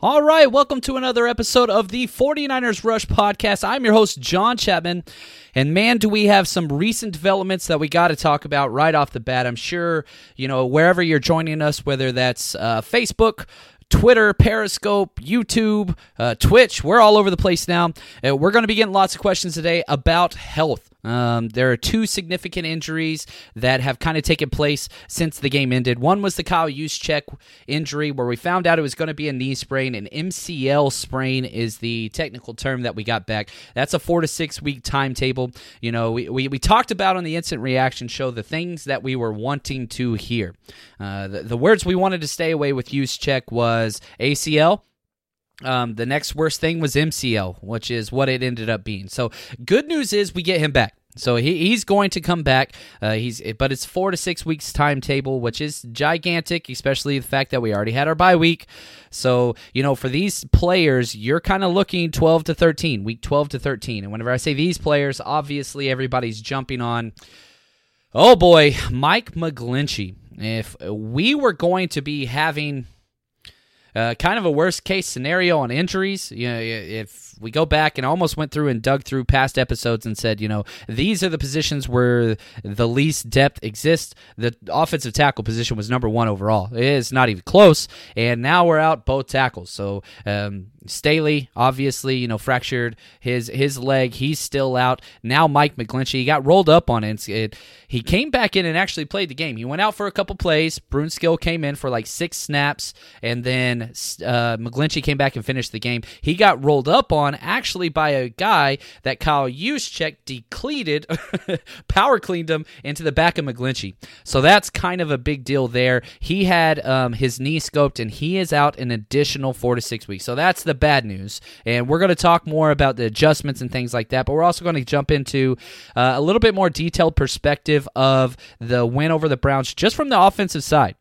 All right, welcome to another episode of the 49ers Rush podcast. I'm your host, John Chapman. And man, do we have some recent developments that we got to talk about right off the bat. I'm sure, you know, wherever you're joining us, whether that's uh, Facebook, Twitter, Periscope, YouTube, uh, Twitch. We're all over the place now. Uh, we're going to be getting lots of questions today about health. Um, there are two significant injuries that have kind of taken place since the game ended. One was the Kyle Juszczyk injury, where we found out it was going to be a knee sprain. An MCL sprain is the technical term that we got back. That's a four to six week timetable. You know, we, we, we talked about on the instant reaction show the things that we were wanting to hear. Uh, the, the words we wanted to stay away with Juszczyk was ACL. Um, the next worst thing was MCL, which is what it ended up being. So, good news is we get him back. So he, he's going to come back. Uh, he's but it's four to six weeks timetable, which is gigantic, especially the fact that we already had our bye week. So you know, for these players, you're kind of looking twelve to thirteen, week twelve to thirteen. And whenever I say these players, obviously everybody's jumping on. Oh boy, Mike McGlinchey. If we were going to be having uh, kind of a worst case scenario on injuries. You know, if we go back and almost went through and dug through past episodes and said, you know, these are the positions where the least depth exists. The offensive tackle position was number one overall. It is not even close. And now we're out both tackles. So um, Staley, obviously, you know, fractured his his leg. He's still out. Now Mike McGlinchey, he got rolled up on it. it. He came back in and actually played the game. He went out for a couple plays. Brunskill came in for like six snaps, and then uh, McGlinchey came back and finished the game. He got rolled up on actually by a guy that Kyle Juszczyk decleated, power cleaned him into the back of McGlinchey. So that's kind of a big deal there. He had um, his knee scoped, and he is out an additional four to six weeks. So that's the bad news. And we're going to talk more about the adjustments and things like that. But we're also going to jump into uh, a little bit more detailed perspective of the win over the Browns just from the offensive side.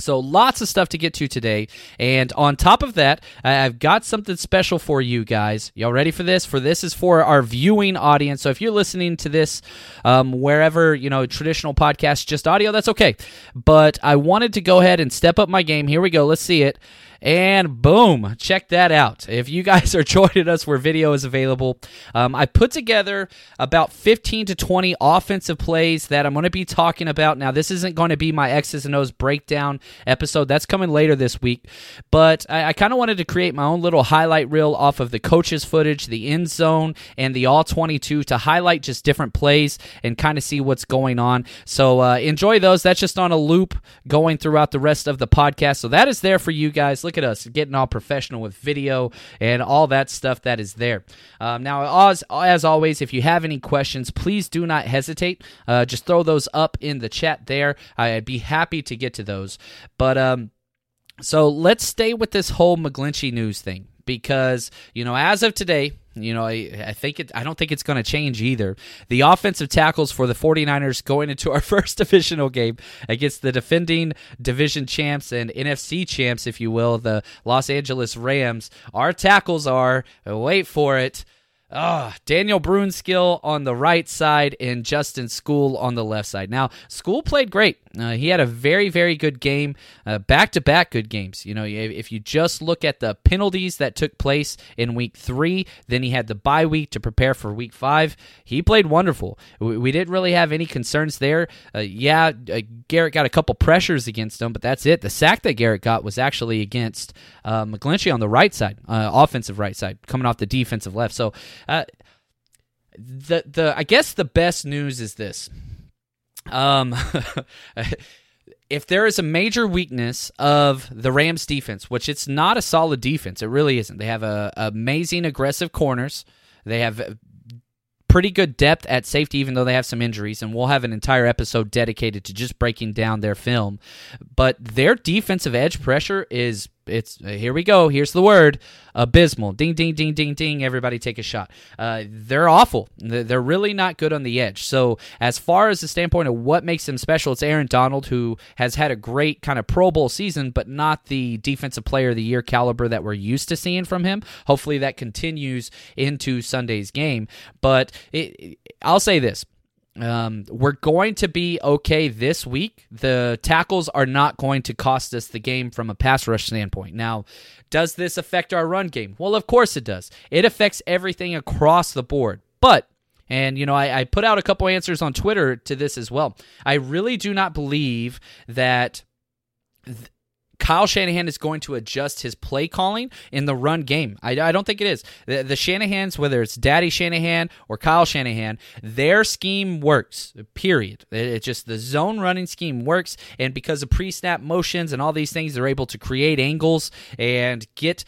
So lots of stuff to get to today. And on top of that, I've got something special for you guys. Y'all ready for this? For this is for our viewing audience. So if you're listening to this um, wherever, you know, traditional podcast, just audio, that's okay. But I wanted to go ahead and step up my game. Here we go. Let's see it. And boom, check that out. If you guys are joining us where video is available, um, I put together about 15 to 20 offensive plays that I'm going to be talking about. Now, this isn't going to be my X's and O's breakdown episode. That's coming later this week. But I, I kind of wanted to create my own little highlight reel off of the coaches' footage, the end zone, and the all 22 to highlight just different plays and kind of see what's going on. So uh, enjoy those. That's just on a loop going throughout the rest of the podcast. So that is there for you guys. Look at us getting all professional with video and all that stuff that is there. Um, now, as, as always, if you have any questions, please do not hesitate. Uh, just throw those up in the chat there. I'd be happy to get to those. But um, so let's stay with this whole McGlinchey news thing because, you know, as of today, you know, I, I think it I don't think it's going to change either. The offensive tackles for the 49ers going into our first divisional game against the defending division champs and NFC champs, if you will, the Los Angeles Rams. Our tackles are, wait for it, Ah, Daniel Brunskill on the right side and Justin Skule on the left side. Now, Skule played great. Uh, he had a very, very good game, back to back good games. You know, if you just look at the penalties that took place in week three, then he had the bye week to prepare for week five. He played wonderful. We, we didn't really have any concerns there. Uh, yeah, uh, Garrett got a couple pressures against him, but that's it. The sack that Garrett got was actually against uh, McGlinchey on the right side, uh, offensive right side, coming off the defensive left. So, uh, the the I guess the best news is this. Um, if there is a major weakness of the Rams defense, which it's not a solid defense, it really isn't. They have a, amazing aggressive corners. They have pretty good depth at safety, even though they have some injuries, and we'll have an entire episode dedicated to just breaking down their film. But their defensive edge pressure is it's uh, here we go. Here's the word abysmal. Ding, ding, ding, ding, ding. Everybody take a shot. Uh, they're awful. They're really not good on the edge. So, as far as the standpoint of what makes them special, it's Aaron Donald, who has had a great kind of Pro Bowl season, but not the defensive player of the year caliber that we're used to seeing from him. Hopefully, that continues into Sunday's game. But it, I'll say this um, we're going to be okay this week. The tackles are not going to cost us the game from a pass rush standpoint. Now, does this affect our run game? Well, of course it does. It affects everything across the board. But and, you know, I, I, put out a couple answers on Twitter to this as well. I really do not believe that th- Kyle Shanahan is going to adjust his play calling in the run game. I, I don't think it is. The, the, Shanahans, whether it's Daddy Shanahan or Kyle Shanahan, their scheme works, period. It's just the zone running scheme works. And because of pre snap motions and all these things, they're able to create angles and get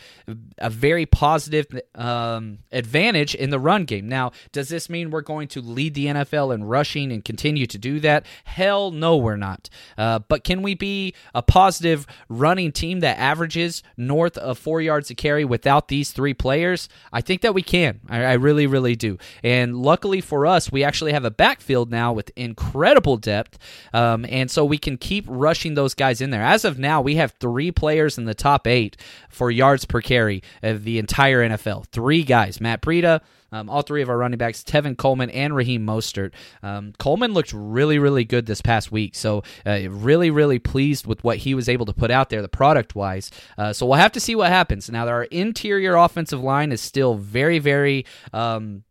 a very positive um, advantage in the run game. Now, does this mean we're going to lead the NFL in rushing and continue to do that? Hell no, we're not. Uh, but can we be a positive running team that averages north of four yards a carry without these three players? I think that we can. I, I really, really do. And luckily for us, we actually have a backfield now with incredible depth. Um, and so we can keep rushing those guys in there. As of now, we have three players in the top eight for yards per carry of the entire NFL. Three guys Matt Breida. Um, all three of our running backs, Tevin Coleman and Raheem Mostert. Um, Coleman looked really, really good this past week. So, uh, really, really pleased with what he was able to put out there, the product wise. Uh, so, we'll have to see what happens. Now, our interior offensive line is still very, very. Um,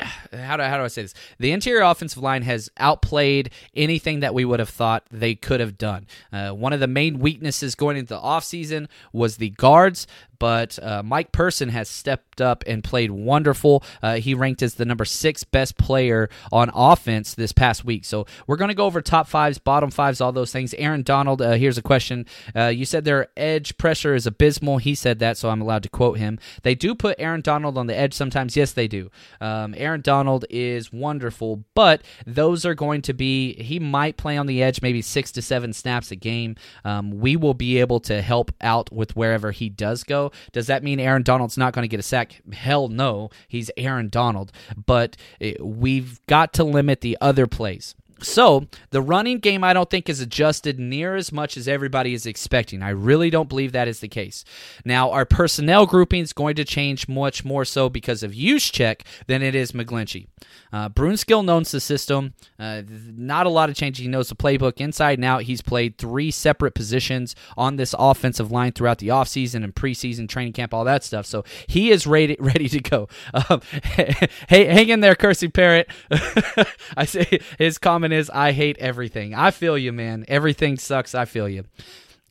how do, how do I say this? The interior offensive line has outplayed anything that we would have thought they could have done. Uh, one of the main weaknesses going into the offseason was the guards but uh, Mike Person has stepped up and played wonderful. Uh, he ranked as the number six best player on offense this past week. So we're going to go over top fives, bottom fives, all those things. Aaron Donald, uh, here's a question. Uh, you said their edge pressure is abysmal. He said that, so I'm allowed to quote him. They do put Aaron Donald on the edge sometimes. Yes, they do. Um, Aaron Donald is wonderful, but those are going to be, he might play on the edge maybe six to seven snaps a game. Um, we will be able to help out with wherever he does go. Does that mean Aaron Donald's not going to get a sack? Hell no. He's Aaron Donald. But eh, we've got to limit the other plays. So, the running game, I don't think, is adjusted near as much as everybody is expecting. I really don't believe that is the case. Now, our personnel grouping is going to change much more so because of Juszczyk than it is McGlinchey. Uh, Brunskill knows the system. Uh, not a lot of change. He knows the playbook inside and out. He's played three separate positions on this offensive line throughout the offseason and preseason training camp, all that stuff. So he is ready, ready to go. Um, hey, hang in there, Cursey Parrot. I say his comment is, I hate everything. I feel you, man. Everything sucks. I feel you.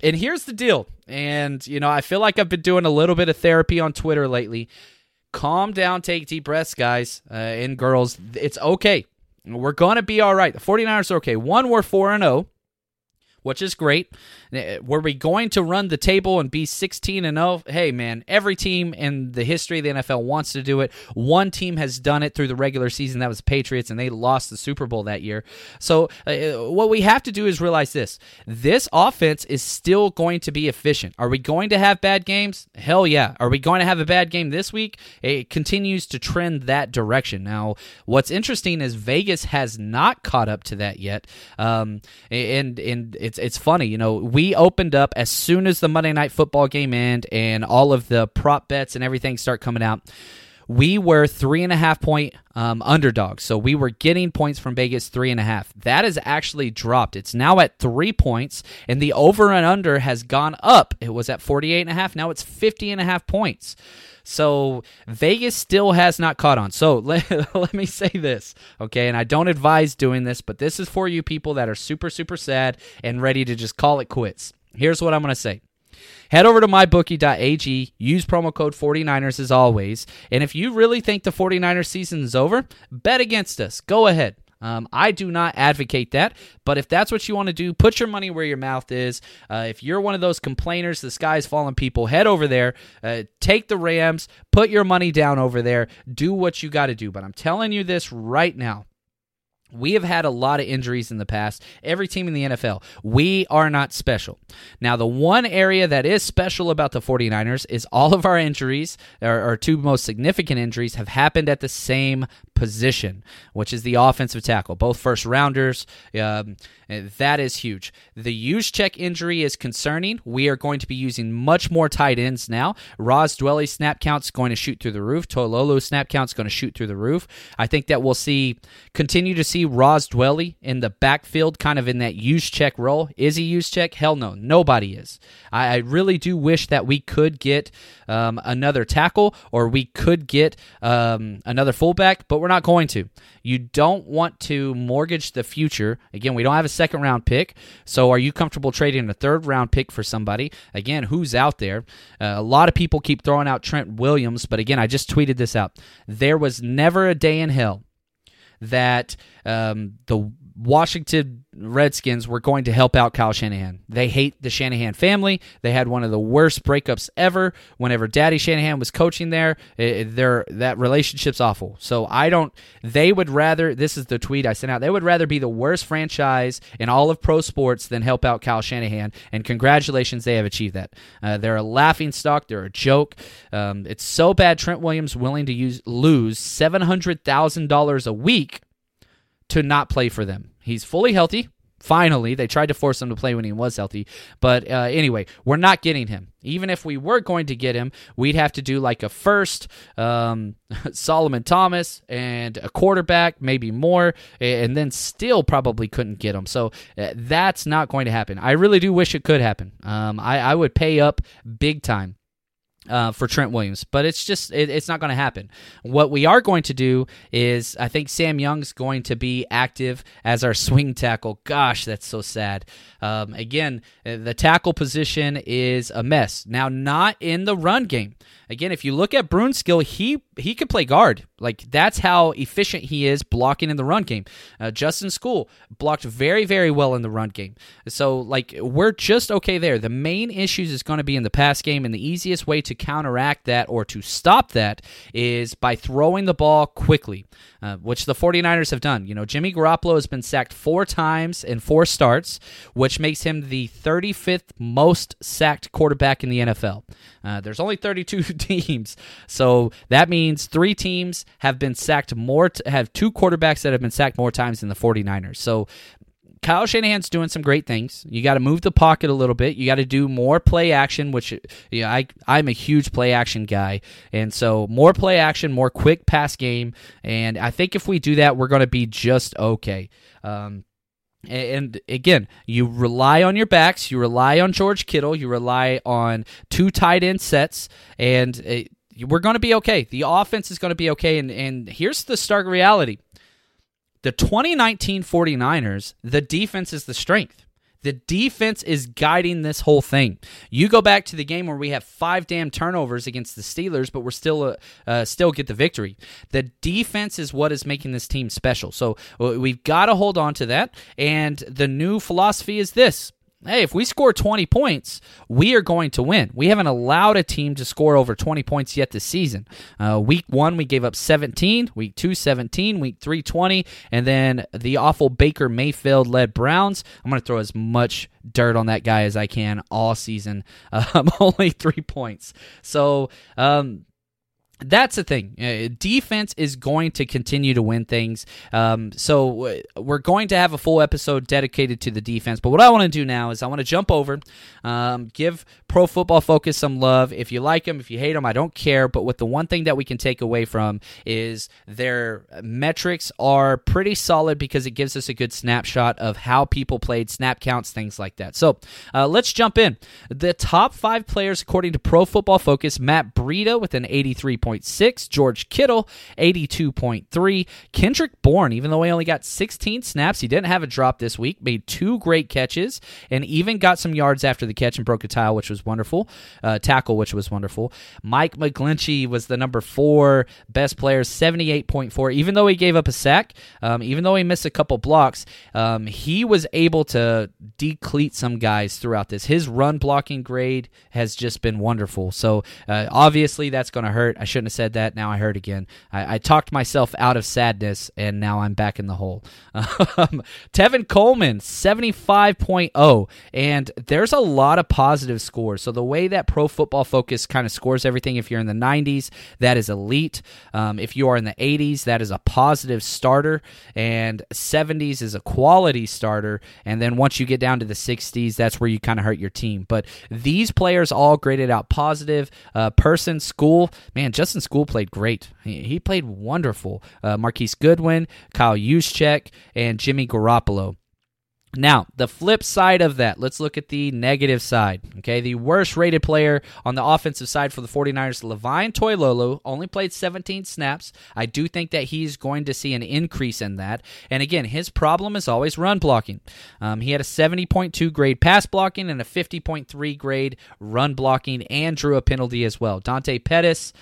And here's the deal. And, you know, I feel like I've been doing a little bit of therapy on Twitter lately calm down, take deep breaths, guys uh, and girls. It's okay. We're going to be all right. The 49ers are okay. One, we're 4 and 0. Which is great. Uh, were we going to run the table and be 16 and 0? Hey, man, every team in the history of the NFL wants to do it. One team has done it through the regular season. That was Patriots, and they lost the Super Bowl that year. So, uh, what we have to do is realize this this offense is still going to be efficient. Are we going to have bad games? Hell yeah. Are we going to have a bad game this week? It continues to trend that direction. Now, what's interesting is Vegas has not caught up to that yet. Um, and, and it's, it's funny, you know, we opened up as soon as the Monday night football game end and all of the prop bets and everything start coming out we were three and a half point um, underdogs. So we were getting points from Vegas three and a half. That has actually dropped. It's now at three points, and the over and under has gone up. It was at 48 and a half. Now it's 50 and a half points. So Vegas still has not caught on. So let, let me say this, okay? And I don't advise doing this, but this is for you people that are super, super sad and ready to just call it quits. Here's what I'm going to say. Head over to mybookie.ag, use promo code 49ers as always. And if you really think the 49ers season is over, bet against us. Go ahead. Um, I do not advocate that, but if that's what you want to do, put your money where your mouth is. Uh, if you're one of those complainers, the sky's falling people, head over there, uh, take the Rams, put your money down over there, do what you got to do. But I'm telling you this right now we have had a lot of injuries in the past. Every team in the NFL. We are not special. Now, the one area that is special about the 49ers is all of our injuries, our, our two most significant injuries, have happened at the same position, which is the offensive tackle. Both first rounders. Um, that is huge. The Juszczyk injury is concerning. We are going to be using much more tight ends now. Ross Dwelley snap count's going to shoot through the roof. Toilolo snap count's going to shoot through the roof. I think that we'll see continue to see Ross Dwelley in the backfield, kind of in that Juszczyk role. Is he Juszczyk? Hell no, nobody is. I, I really do wish that we could get um, another tackle or we could get um, another fullback, but we're not going to. You don't want to mortgage the future. Again, we don't have a second round pick, so are you comfortable trading a third round pick for somebody? Again, who's out there? Uh, a lot of people keep throwing out Trent Williams, but again, I just tweeted this out. There was never a day in hell that um, the Washington Redskins were going to help out Kyle Shanahan. They hate the Shanahan family. They had one of the worst breakups ever. Whenever Daddy Shanahan was coaching there, it, that relationship's awful. So I don't. They would rather. This is the tweet I sent out. They would rather be the worst franchise in all of pro sports than help out Kyle Shanahan. And congratulations, they have achieved that. Uh, they're a laughing stock. They're a joke. Um, it's so bad. Trent Williams willing to use lose seven hundred thousand dollars a week to not play for them. He's fully healthy. Finally, they tried to force him to play when he was healthy. But uh, anyway, we're not getting him. Even if we were going to get him, we'd have to do like a first, um, Solomon Thomas, and a quarterback, maybe more, and then still probably couldn't get him. So uh, that's not going to happen. I really do wish it could happen. Um, I, I would pay up big time uh, for Trent Williams, but it's just it, it's not going to happen. What we are going to do is I think Sam Young's going to be active as our swing tackle. Gosh, that's so sad. Um, again, uh, the tackle position is a mess now. Not in the run game. Again, if you look at Brunskill, he he could play guard. Like that's how efficient he is blocking in the run game. Uh, Justin Skule blocked very very well in the run game. So like we're just okay there. The main issues is going to be in the pass game, and the easiest way to counteract that or to stop that is by throwing the ball quickly, uh, which the 49ers have done. You know, Jimmy Garoppolo has been sacked four times in four starts, which makes him the 35th most sacked quarterback in the NFL. Uh, there's only 32 teams, so that means three teams have been sacked more, t- have two quarterbacks that have been sacked more times than the 49ers. So Kyle Shanahan's doing some great things. You got to move the pocket a little bit. You got to do more play action, which I I'm a huge play action guy, and so more play action, more quick pass game, and I think if we do that, we're going to be just okay. Um, and again, you rely on your backs, you rely on George Kittle, you rely on two tight end sets, and it, we're going to be okay. The offense is going to be okay. And, and here's the stark reality the 2019 49ers, the defense is the strength. The defense is guiding this whole thing. You go back to the game where we have five damn turnovers against the Steelers, but we're still uh, uh, still get the victory. The defense is what is making this team special. So uh, we've got to hold on to that. And the new philosophy is this: hey, if we score 20 points, we are going to win. We haven't allowed a team to score over 20 points yet this season. Uh, week one, we gave up 17. Week two, 17. Week three, 20. And then the awful Baker Mayfield led Browns. I'm going to throw as much dirt on that guy as I can all season. Um, only three points. So, um, that's the thing. Uh, defense is going to continue to win things. Um, so we're going to have a full episode dedicated to the defense. But what I want to do now is I want to jump over, um, give Pro Football Focus some love. If you like them, if you hate them, I don't care. But what the one thing that we can take away from is their metrics are pretty solid because it gives us a good snapshot of how people played, snap counts, things like that. So uh, let's jump in. The top five players according to Pro Football Focus: Matt Breida with an 83. 82.6. George Kittle, 82.3. Kendrick Bourne, even though he only got 16 snaps, he didn't have a drop this week, made two great catches, and even got some yards after the catch and broke a tile, which was wonderful. Uh, tackle, which was wonderful. Mike McGlinchey was the number four best player, 78.4. Even though he gave up a sack, um, even though he missed a couple blocks, um, he was able to decleat some guys throughout this. His run blocking grade has just been wonderful. So uh, obviously that's going to hurt. I shouldn't have said that. Now I heard again. I, I talked myself out of sadness, and now I'm back in the hole. Um, Tevin Coleman, 75.0. And there's a lot of positive scores. So the way that Pro Football Focus kind of scores everything, if you're in the 90s, that is elite. Um, if you are in the 80s, that is a positive starter. And 70s is a quality starter. And then once you get down to the 60s, that's where you kind of hurt your team. But these players all graded out positive. Uh, Person, Skule, man, just Justin Skule played great. He, he played wonderful. Uh, Marquise Goodwin, Kyle Juszczyk, and Jimmy Garoppolo. Now, the flip side of that, let's look at the negative side. Okay, the worst rated player on the offensive side for the 49ers, Levine Toilolo, only played 17 snaps. I do think that he's going to see an increase in that. And again, his problem is always run blocking. Um, he had a 70.2 grade pass blocking and a 50.3 grade run blocking and drew a penalty as well. Dante Pettis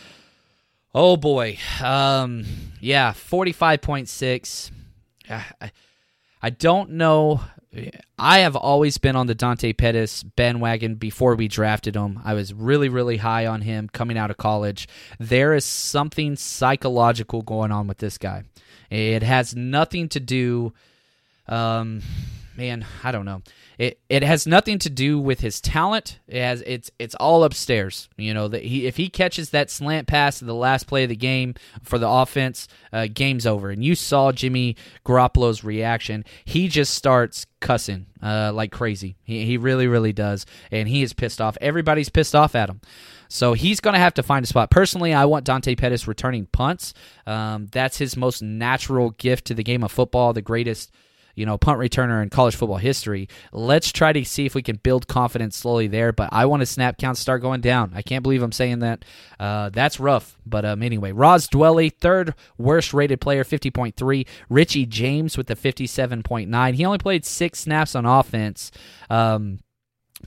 Oh boy. Um yeah, 45.6. I, I don't know. I have always been on the Dante Pettis bandwagon before we drafted him. I was really, really high on him coming out of college. There is something psychological going on with this guy. It has nothing to do, um, man, I don't know. It it has nothing to do with his talent. It has it's it's all upstairs. You know that he if he catches that slant pass at the last play of the game for the offense, uh, game's over. And you saw Jimmy Garoppolo's reaction. He just starts cussing uh, like crazy. He he really really does, and he is pissed off. Everybody's pissed off at him. So he's going to have to find a spot. Personally, I want Dante Pettis returning punts. Um, that's his most natural gift to the game of football. The greatest you know, punt returner in college football history. Let's try to see if we can build confidence slowly there. But I want to snap counts start going down. I can't believe I'm saying that. Uh, that's rough. But um, anyway, Ross Dwelley, third worst rated player, 50.3. Richie James with the 57.9. He only played six snaps on offense. Um,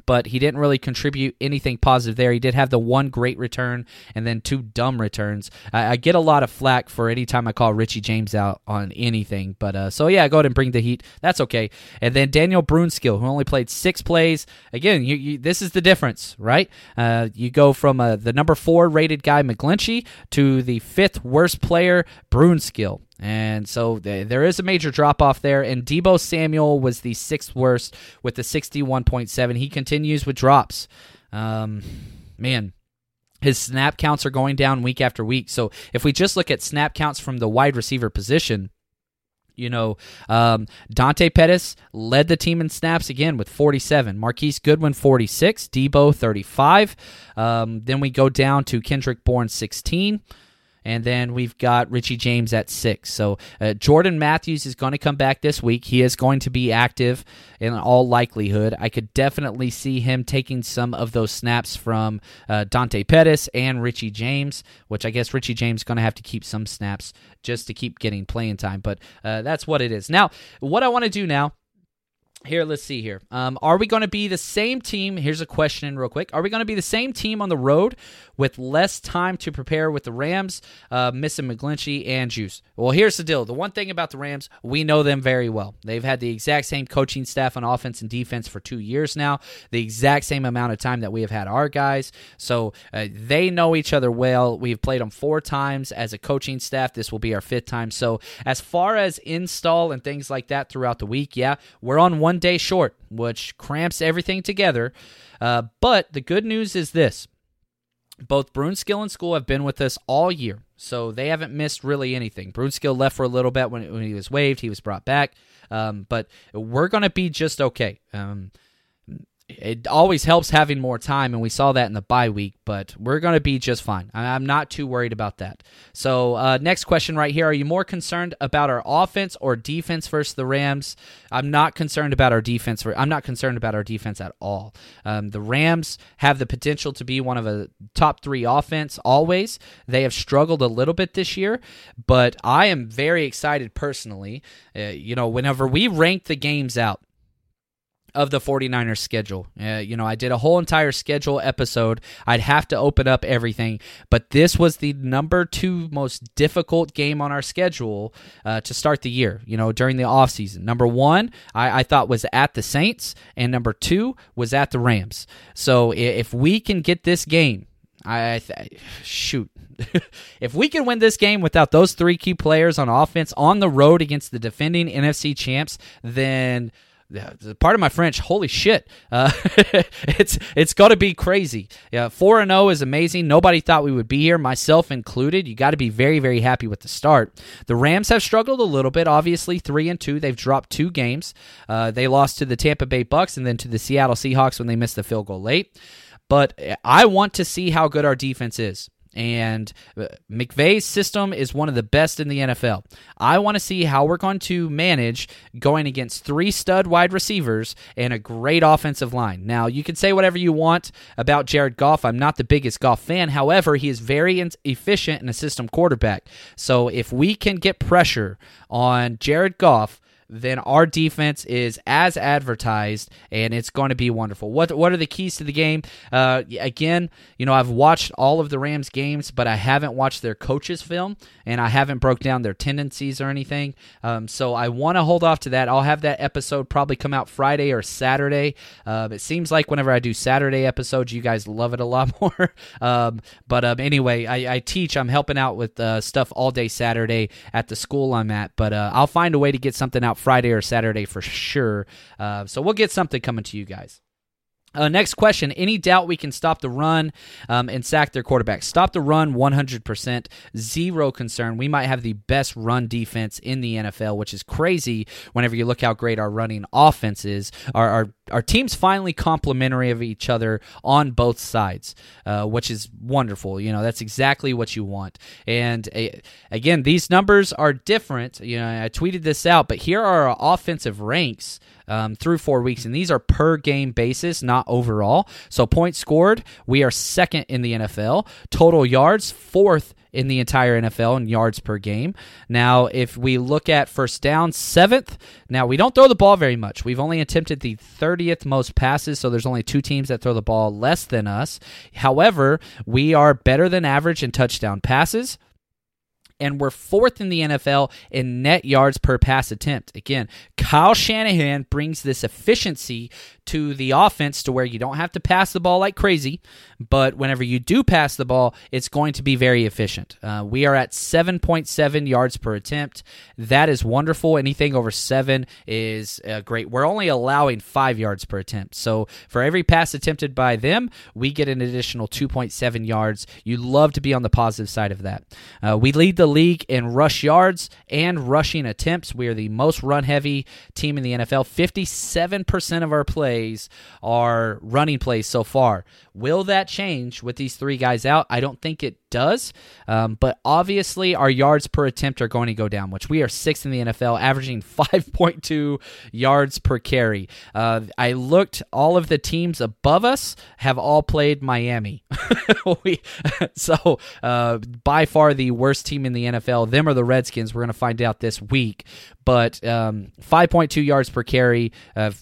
but he didn't really contribute anything positive there. He did have the one great return and then two dumb returns. I, I get a lot of flack for any time I call Richie James out on anything, but uh, so yeah, go ahead and bring the heat. That's okay. And then Daniel Brunskill, who only played six plays. Again, you, you, this is the difference, right? Uh, you go from uh, the number four rated guy McGlinchey to the fifth worst player Brunskill. And so there is a major drop off there. And Deebo Samuel was the sixth worst with the 61.7. He continues with drops. Um, man, his snap counts are going down week after week. So if we just look at snap counts from the wide receiver position, you know, um, Dante Pettis led the team in snaps again with 47. Marquise Goodwin, 46. Deebo, 35. Um, then we go down to Kendrick Bourne, 16. And then we've got Richie James at six. So uh, Jordan Matthews is going to come back this week. He is going to be active in all likelihood. I could definitely see him taking some of those snaps from uh, Dante Pettis and Richie James, which I guess Richie James is going to have to keep some snaps just to keep getting playing time. But uh, that's what it is. Now, what I want to do now Here, let's see here. Um, are we going to be the same team? Here's a question, in real quick. Are we going to be the same team on the road with less time to prepare with the Rams, uh, missing McGlinchey and Juice? Well, here's the deal. The one thing about the Rams, we know them very well. They've had the exact same coaching staff on offense and defense for two years now, the exact same amount of time that we have had our guys. So uh, they know each other well. We've played them four times as a coaching staff. This will be our fifth time. So as far as install and things like that throughout the week, yeah, we're on one day short, which cramps everything together. Uh, but the good news is this both Brunskill and Skule have been with us all year, so they haven't missed really anything. Brunskill left for a little bit when, when he was waived, he was brought back, um, but we're going to be just okay. Um, it always helps having more time, and we saw that in the bye week, but we're going to be just fine. I'm not too worried about that. So, uh, next question right here Are you more concerned about our offense or defense versus the Rams? I'm not concerned about our defense. I'm not concerned about our defense at all. Um, the Rams have the potential to be one of a top three offense always. They have struggled a little bit this year, but I am very excited personally. Uh, you know, whenever we rank the games out, of the 49ers schedule. Uh, you know, I did a whole entire schedule episode. I'd have to open up everything, but this was the number two most difficult game on our schedule uh, to start the year, you know, during the offseason. Number one, I, I, thought was at the Saints, and number two was at the Rams. So if we can get this game, I th- shoot. if we can win this game without those three key players on offense on the road against the defending NFC champs, then part of my French, holy shit, uh, it's it's got to be crazy. Yeah, four and zero oh is amazing. Nobody thought we would be here, myself included. You got to be very very happy with the start. The Rams have struggled a little bit, obviously three and two. They've dropped two games. Uh, they lost to the Tampa Bay Bucks and then to the Seattle Seahawks when they missed the field goal late. But I want to see how good our defense is. And uh, McVay's system is one of the best in the NFL. I want to see how we're going to manage going against three stud wide receivers and a great offensive line. Now, you can say whatever you want about Jared Goff. I'm not the biggest Goff fan. However, he is very efficient in a system quarterback. So if we can get pressure on Jared Goff, then our defense is as advertised, and it's going to be wonderful. What What are the keys to the game? Uh, again, you know, I've watched all of the Rams games, but I haven't watched their coaches' film, and I haven't broke down their tendencies or anything. Um, so I want to hold off to that. I'll have that episode probably come out Friday or Saturday. Uh, it seems like whenever I do Saturday episodes, you guys love it a lot more. um, but um, anyway, I, I, teach. I'm helping out with uh, stuff all day Saturday at the school I'm at, but uh, I'll find a way to get something out Friday or Saturday for sure. Uh, so we'll get something coming to you guys. Uh, next question. Any doubt we can stop the run um, and sack their quarterback? Stop the run 100%. Zero concern. We might have the best run defense in the NFL, which is crazy whenever you look how great our running offense is. Our, our, our team's finally complementary of each other on both sides, uh, which is wonderful. You know, that's exactly what you want. And uh, again, these numbers are different. You know, I tweeted this out, but here are our offensive ranks um, through four weeks, and these are per game basis, not overall. So points scored, we are second in the NFL. Total yards, fourth in the entire NFL in yards per game. Now, if we look at first down, seventh. Now, we don't throw the ball very much. We've only attempted the 30th most passes, so there's only two teams that throw the ball less than us. However, we are better than average in touchdown passes and we're fourth in the NFL in net yards per pass attempt. Again, Kyle Shanahan brings this efficiency to the offense to where you don't have to pass the ball like crazy, but whenever you do pass the ball, it's going to be very efficient. Uh, we are at 7.7 yards per attempt. That is wonderful. Anything over seven is uh, great. We're only allowing five yards per attempt. So for every pass attempted by them, we get an additional 2.7 yards. You love to be on the positive side of that. Uh, we lead the league in rush yards and rushing attempts. We are the most run heavy team in the NFL. 57% of our plays are running plays so far. Will that change with these three guys out? I don't think it does. Um, but obviously, our yards per attempt are going to go down, which we are sixth in the NFL, averaging 5.2 yards per carry. Uh, I looked, all of the teams above us have all played Miami. we, so, uh, by far the worst team in the NFL. Them are the Redskins. We're going to find out this week. But um, 5.2 yards per carry. Uh,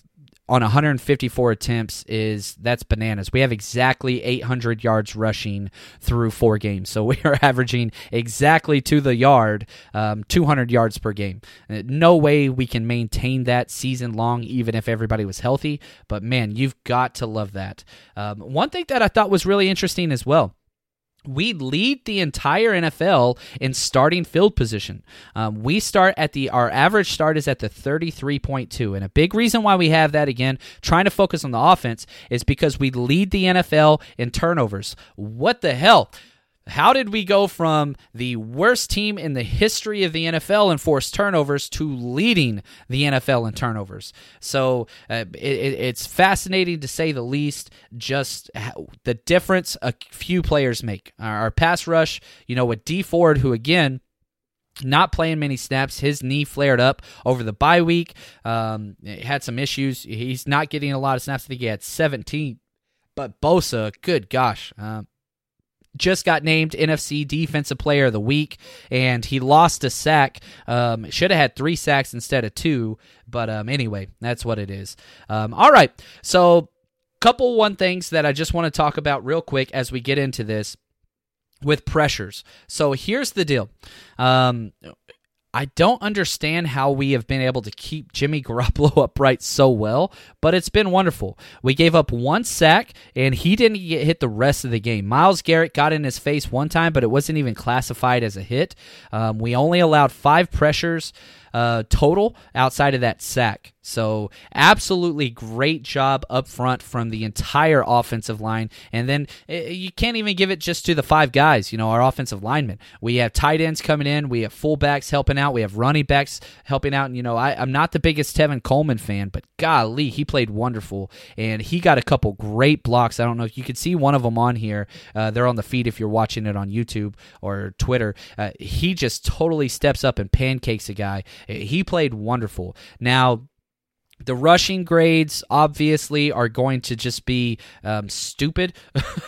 on 154 attempts is that's bananas. We have exactly 800 yards rushing through four games, so we are averaging exactly to the yard, um, 200 yards per game. Uh, no way we can maintain that season long, even if everybody was healthy. But man, you've got to love that. Um, one thing that I thought was really interesting as well we lead the entire NFL in starting field position. Um, we start at the our average start is at the 33.2 and a big reason why we have that again trying to focus on the offense is because we lead the NFL in turnovers. What the hell? How did we go from the worst team in the history of the NFL in forced turnovers to leading the NFL in turnovers? So uh, it, it's fascinating to say the least. Just the difference a few players make. Our pass rush, you know, with Dee Ford, who again not playing many snaps. His knee flared up over the bye week. Um, had some issues. He's not getting a lot of snaps. I think he had 17. But Bosa, good gosh, um, just got named NFC Defensive Player of the Week, and he lost a sack. Um, should have had three sacks instead of two, but um, anyway, that's what it is. Um, all right, so couple one things that I just want to talk about real quick as we get into this with pressures. So here's the deal. Um, I don't understand how we have been able to keep Jimmy Garoppolo upright so well, but it's been wonderful. We gave up one sack, and he didn't get hit the rest of the game. Myles Garrett got in his face one time, but it wasn't even classified as a hit. Um, we only allowed five pressures uh, total outside of that sack. So, absolutely great job up front from the entire offensive line. And then eh, you can't even give it just to the five guys, you know, our offensive linemen. We have tight ends coming in, we have fullbacks helping out, we have running backs helping out. And, you know, I, am not the biggest Tevin Coleman fan, but golly, he played wonderful. And he got a couple great blocks. I don't know if you can see one of them on here. Uh, they're on the feed if you're watching it on YouTube or Twitter. Uh, he just totally steps up and pancakes a guy he played wonderful. Now, the rushing grades obviously are going to just be um, stupid.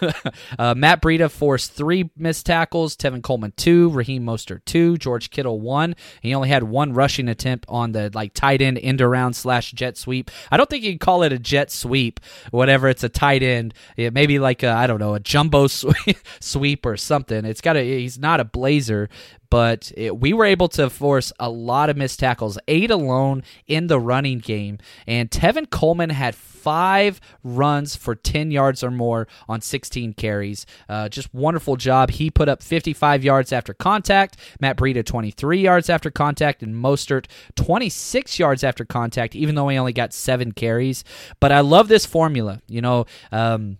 uh, Matt Breida forced three missed tackles, Tevin Coleman two, Raheem Mostert two, George Kittle one. He only had one rushing attempt on the like tight end end around slash jet sweep. I don't think you would call it a jet sweep, whatever. It's a tight end, yeah, maybe like I don't know a jumbo sweep or something. It's got a he's not a blazer, but it, we were able to force a lot of missed tackles, eight alone in the running game. And Tevin Coleman had five runs for 10 yards or more on 16 carries. Uh, just wonderful job. He put up 55 yards after contact, Matt Breida 23 yards after contact, and Mostert 26 yards after contact, even though he only got seven carries. But I love this formula. You know, um,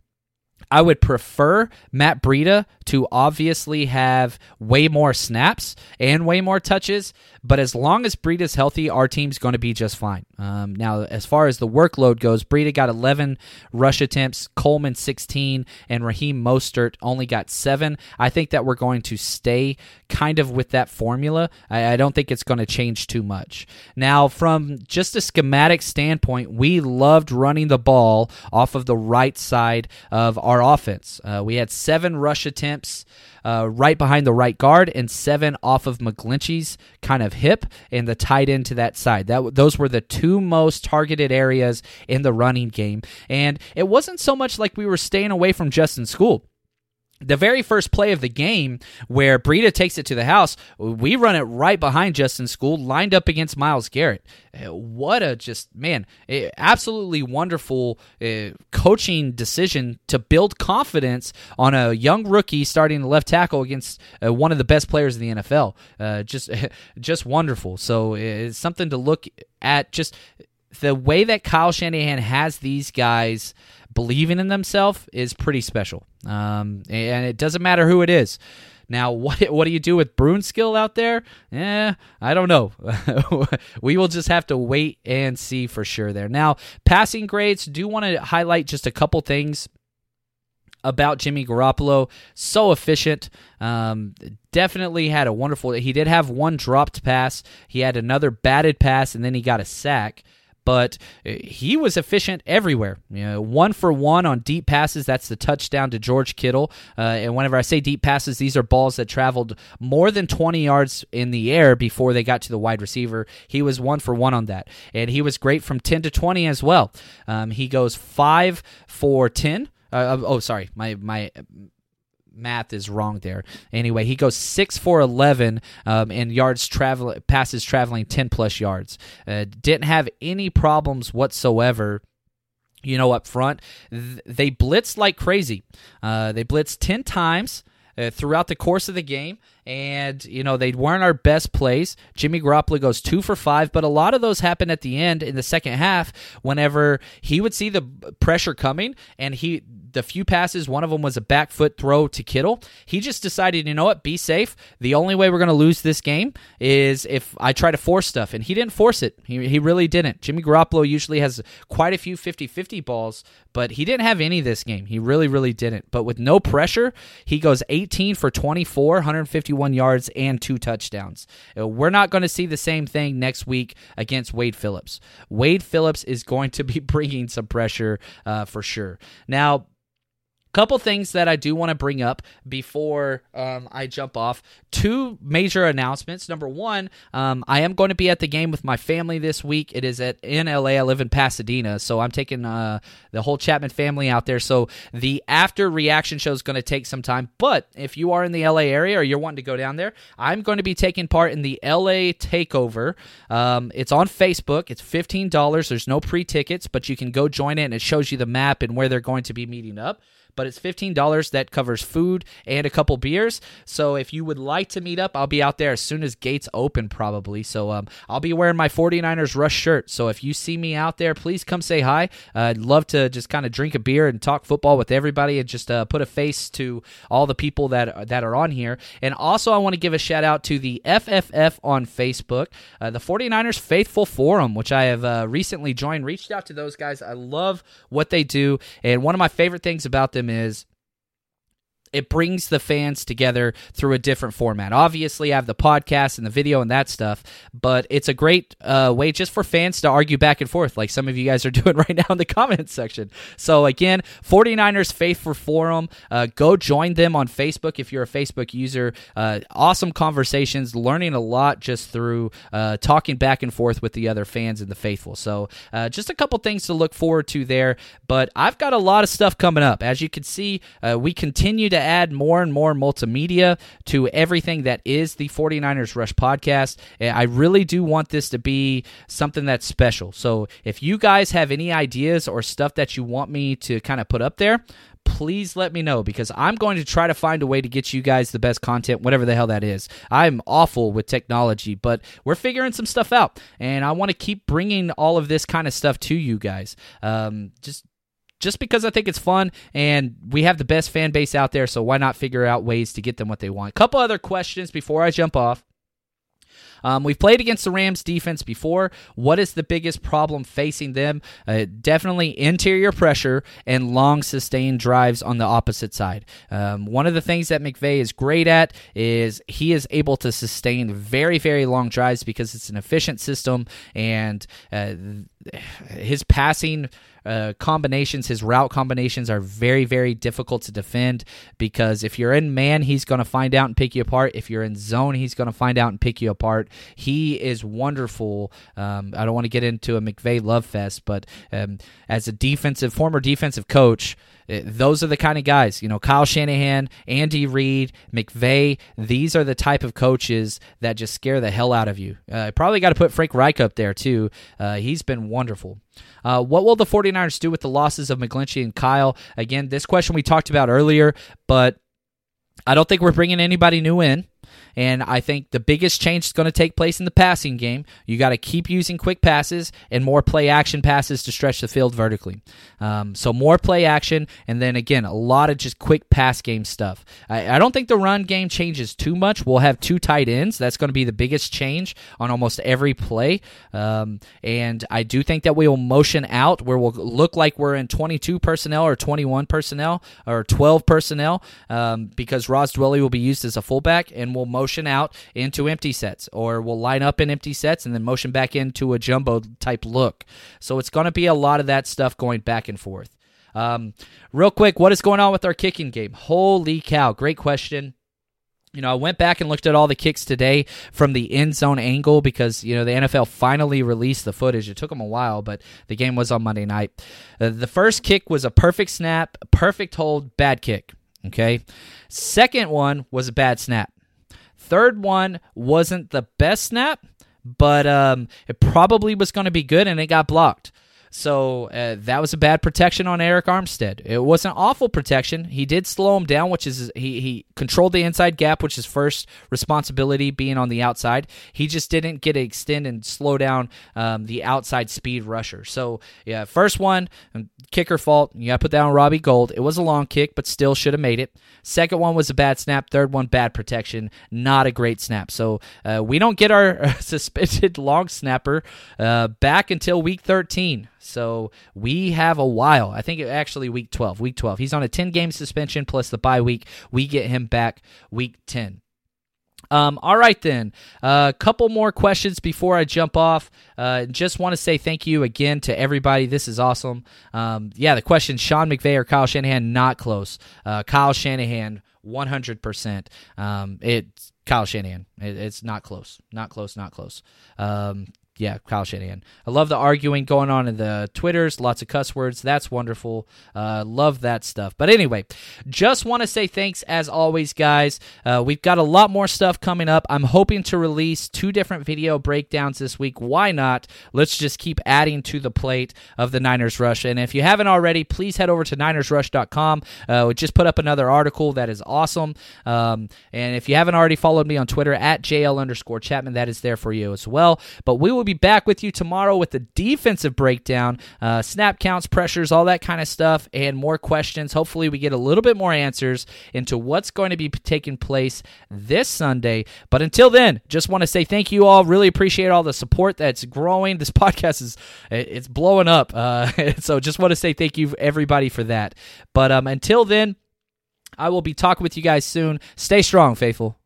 I would prefer Matt Breida to obviously have way more snaps and way more touches, but as long as Breida's healthy, our team's going to be just fine. Um, now, as far as the workload goes, Breida got 11 rush attempts, Coleman 16, and Raheem Mostert only got seven. I think that we're going to stay kind of with that formula. I, I don't think it's going to change too much. Now, from just a schematic standpoint, we loved running the ball off of the right side of our offense. Uh, we had seven rush attempts uh, right behind the right guard and seven off of McGlinchey's kind of hip and the tight end to that side. That those were the two most targeted areas in the running game, and it wasn't so much like we were staying away from Justin Skule the very first play of the game where Breida takes it to the house, we run it right behind Justin Skule, lined up against Myles Garrett. Uh, what a just, man, absolutely wonderful uh, coaching decision to build confidence on a young rookie starting the left tackle against uh, one of the best players in the NFL. Uh, just, just wonderful. So it's something to look at. Just the way that Kyle Shanahan has these guys believing in themselves is pretty special. Um, and it doesn't matter who it is. Now, what what do you do with Brunskill out there? Eh, I don't know. we will just have to wait and see for sure there. Now, passing grades, do want to highlight just a couple things about Jimmy Garoppolo. So efficient. Um, definitely had a wonderful. He did have one dropped pass. He had another batted pass, and then he got a sack. But uh, he was efficient everywhere. You know, one for one on deep passes. That's the touchdown to George Kittle. Uh, and whenever I say deep passes, these are balls that traveled more than 20 yards in the air before they got to the wide receiver. He was one for one on that, and he was great from 10 to 20 as well. Um, he goes five for 10. Uh, oh, sorry, my my math is wrong there. Anyway, he goes six for eleven um, in yards travel passes traveling ten plus yards. Uh, didn't have any problems whatsoever. You know, up front, they blitzed like crazy. Uh, they blitzed ten times. Uh, throughout the course of the game and you know they weren't our best plays. Jimmy Garoppolo goes two for five, but a lot of those happened at the end in the second half. Whenever he would see the pressure coming, and he the few passes, one of them was a back foot throw to Kittle. He just decided, you know what, be safe. The only way we're going to lose this game is if I try to force stuff, and he didn't force it. He he really didn't. Jimmy Garoppolo usually has quite a few 50-50 balls, but he didn't have any this game. He really really didn't. But with no pressure, he goes 18 for 24, 151 yards and two touchdowns. Uh, we're not going to see the same thing next week against Wade Phillips. Wade Phillips is going to be bringing some pressure uh, for sure. Now, couple things that I do want to bring up before um, I jump off. Two major announcements. Number one, um, I am going to be at the game with my family this week. It is at in LA. I live in Pasadena, so I'm taking uh, the whole Chapman family out there. So the after reaction show is going to take some time. But if you are in the LA area or you're wanting to go down there, I'm going to be taking part in the LA Takeover. Um, it's on Facebook. It's fifteen dollars. There's no pre tickets, but you can go join it, and it shows you the map and where they're going to be meeting up but it's $15 that covers food and a couple beers. So if you would like to meet up, I'll be out there as soon as gates open, probably. So um, I'll be wearing my 49ers Rush shirt. So if you see me out there, please come say hi. Uh, I'd love to just kind of drink a beer and talk football with everybody and just uh, put a face to all the people that, that are on here. And also, I want to give a shout out to the FFF on Facebook, uh, the 49ers Faithful Forum, which I have uh, recently joined. Reached out to those guys. I love what they do. And one of my favorite things about them is it brings the fans together through a different format. Obviously, I have the podcast and the video and that stuff, but it's a great uh, way just for fans to argue back and forth, like some of you guys are doing right now in the comments section. So, again, 49ers Faithful Forum, uh, go join them on Facebook if you're a Facebook user. Uh, awesome conversations, learning a lot just through uh, talking back and forth with the other fans and the faithful. So, uh, just a couple things to look forward to there, but I've got a lot of stuff coming up. As you can see, uh, we continue to add more and more multimedia to everything that is the 49ers Rush podcast. I really do want this to be something that's special. So if you guys have any ideas or stuff that you want me to kind of put up there, please let me know because I'm going to try to find a way to get you guys the best content, whatever the hell that is. I'm awful with technology, but we're figuring some stuff out, and I want to keep bringing all of this kind of stuff to you guys. Um, just just because I think it's fun and we have the best fan base out there, so why not figure out ways to get them what they want? A couple other questions before I jump off. Um, we've played against the Rams defense before. What is the biggest problem facing them? Uh, definitely interior pressure and long sustained drives on the opposite side. Um, one of the things that McVay is great at is he is able to sustain very, very long drives because it's an efficient system and uh, his passing uh, combinations, his route combinations are very, very difficult to defend because if you're in man, he's going to find out and pick you apart. If you're in zone, he's going to find out and pick you apart. He is wonderful. Um, I don't want to get into a McVay love fest, but um, as a defensive, former defensive coach, uh, those are the kind of guys, you know, Kyle Shanahan, Andy Reid, McVay. These are the type of coaches that just scare the hell out of you. Uh, probably got to put Frank Reich up there, too. Uh, he's been wonderful. Uh, what will the 49ers do with the losses of McGlinchey and Kyle? Again, this question we talked about earlier, but I don't think we're bringing anybody new in. And I think the biggest change is going to take place in the passing game. You got to keep using quick passes and more play action passes to stretch the field vertically. Um, so more play action, and then again, a lot of just quick pass game stuff. I, I don't think the run game changes too much. We'll have two tight ends. That's going to be the biggest change on almost every play. Um, and I do think that we will motion out where we'll look like we're in 22 personnel or 21 personnel or 12 personnel um, because Ross Dwelley will be used as a fullback and we'll motion out into empty sets, or we'll line up in empty sets and then motion back into a jumbo type look. So it's going to be a lot of that stuff going back and forth. Um, real quick, what is going on with our kicking game? Holy cow! Great question you know, I went back and looked at all the kicks today from the end zone angle because, you know, the NFL finally released the footage. It took them a while, but the game was on Monday night. Uh, the first kick was a perfect snap, perfect hold, bad kick. Okay. Second one was a bad snap. Third one wasn't the best snap, but um, it probably was going to be good and it got blocked. So uh, that was a bad protection on Arik Armstead. It was an awful protection. He did slow him down, which is he he controlled the inside gap, which is first responsibility being on the outside. He just didn't get to extend and slow down um, the outside speed rusher. So yeah, first one um, kicker fault. You got to put that on Robbie Gould. It was a long kick, but still should have made it. Second one was a bad snap. Third one bad protection. Not a great snap. So uh, we don't get our suspended long snapper uh, back until week 13. So we have a while. I think it actually week 12. Week 12. He's on a 10 game suspension plus the bye week. We get him back week 10. Um, all right, then. A uh, couple more questions before I jump off. Uh, just want to say thank you again to everybody. This is awesome. Um, yeah, the question Sean McVay or Kyle Shanahan, not close. Uh, Kyle Shanahan, 100%. Um, it's Kyle Shanahan. It, it's not close. Not close, not close. Um, yeah, Kyle Shanahan. I love the arguing going on in the Twitters, lots of cuss words. That's wonderful. Uh, love that stuff. But anyway, just want to say thanks as always, guys. Uh, we've got a lot more stuff coming up. I'm hoping to release two different video breakdowns this week. Why not? Let's just keep adding to the plate of the Niners Rush. And if you haven't already, please head over to NinersRush.com. Uh, we just put up another article that is awesome. Um, and if you haven't already followed me on Twitter at JL underscore Chapman, that is there for you as well. But we will will be back with you tomorrow with the defensive breakdown, uh, snap counts, pressures, all that kind of stuff, and more questions. Hopefully, we get a little bit more answers into what's going to be taking place this Sunday. But until then, just want to say thank you all. Really appreciate all the support that's growing. This podcast is it's blowing up. Uh, so just want to say thank you everybody for that. But um, until then, I will be talking with you guys soon. Stay strong, faithful.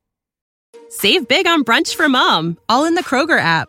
Save big on brunch for mom, all in the Kroger app.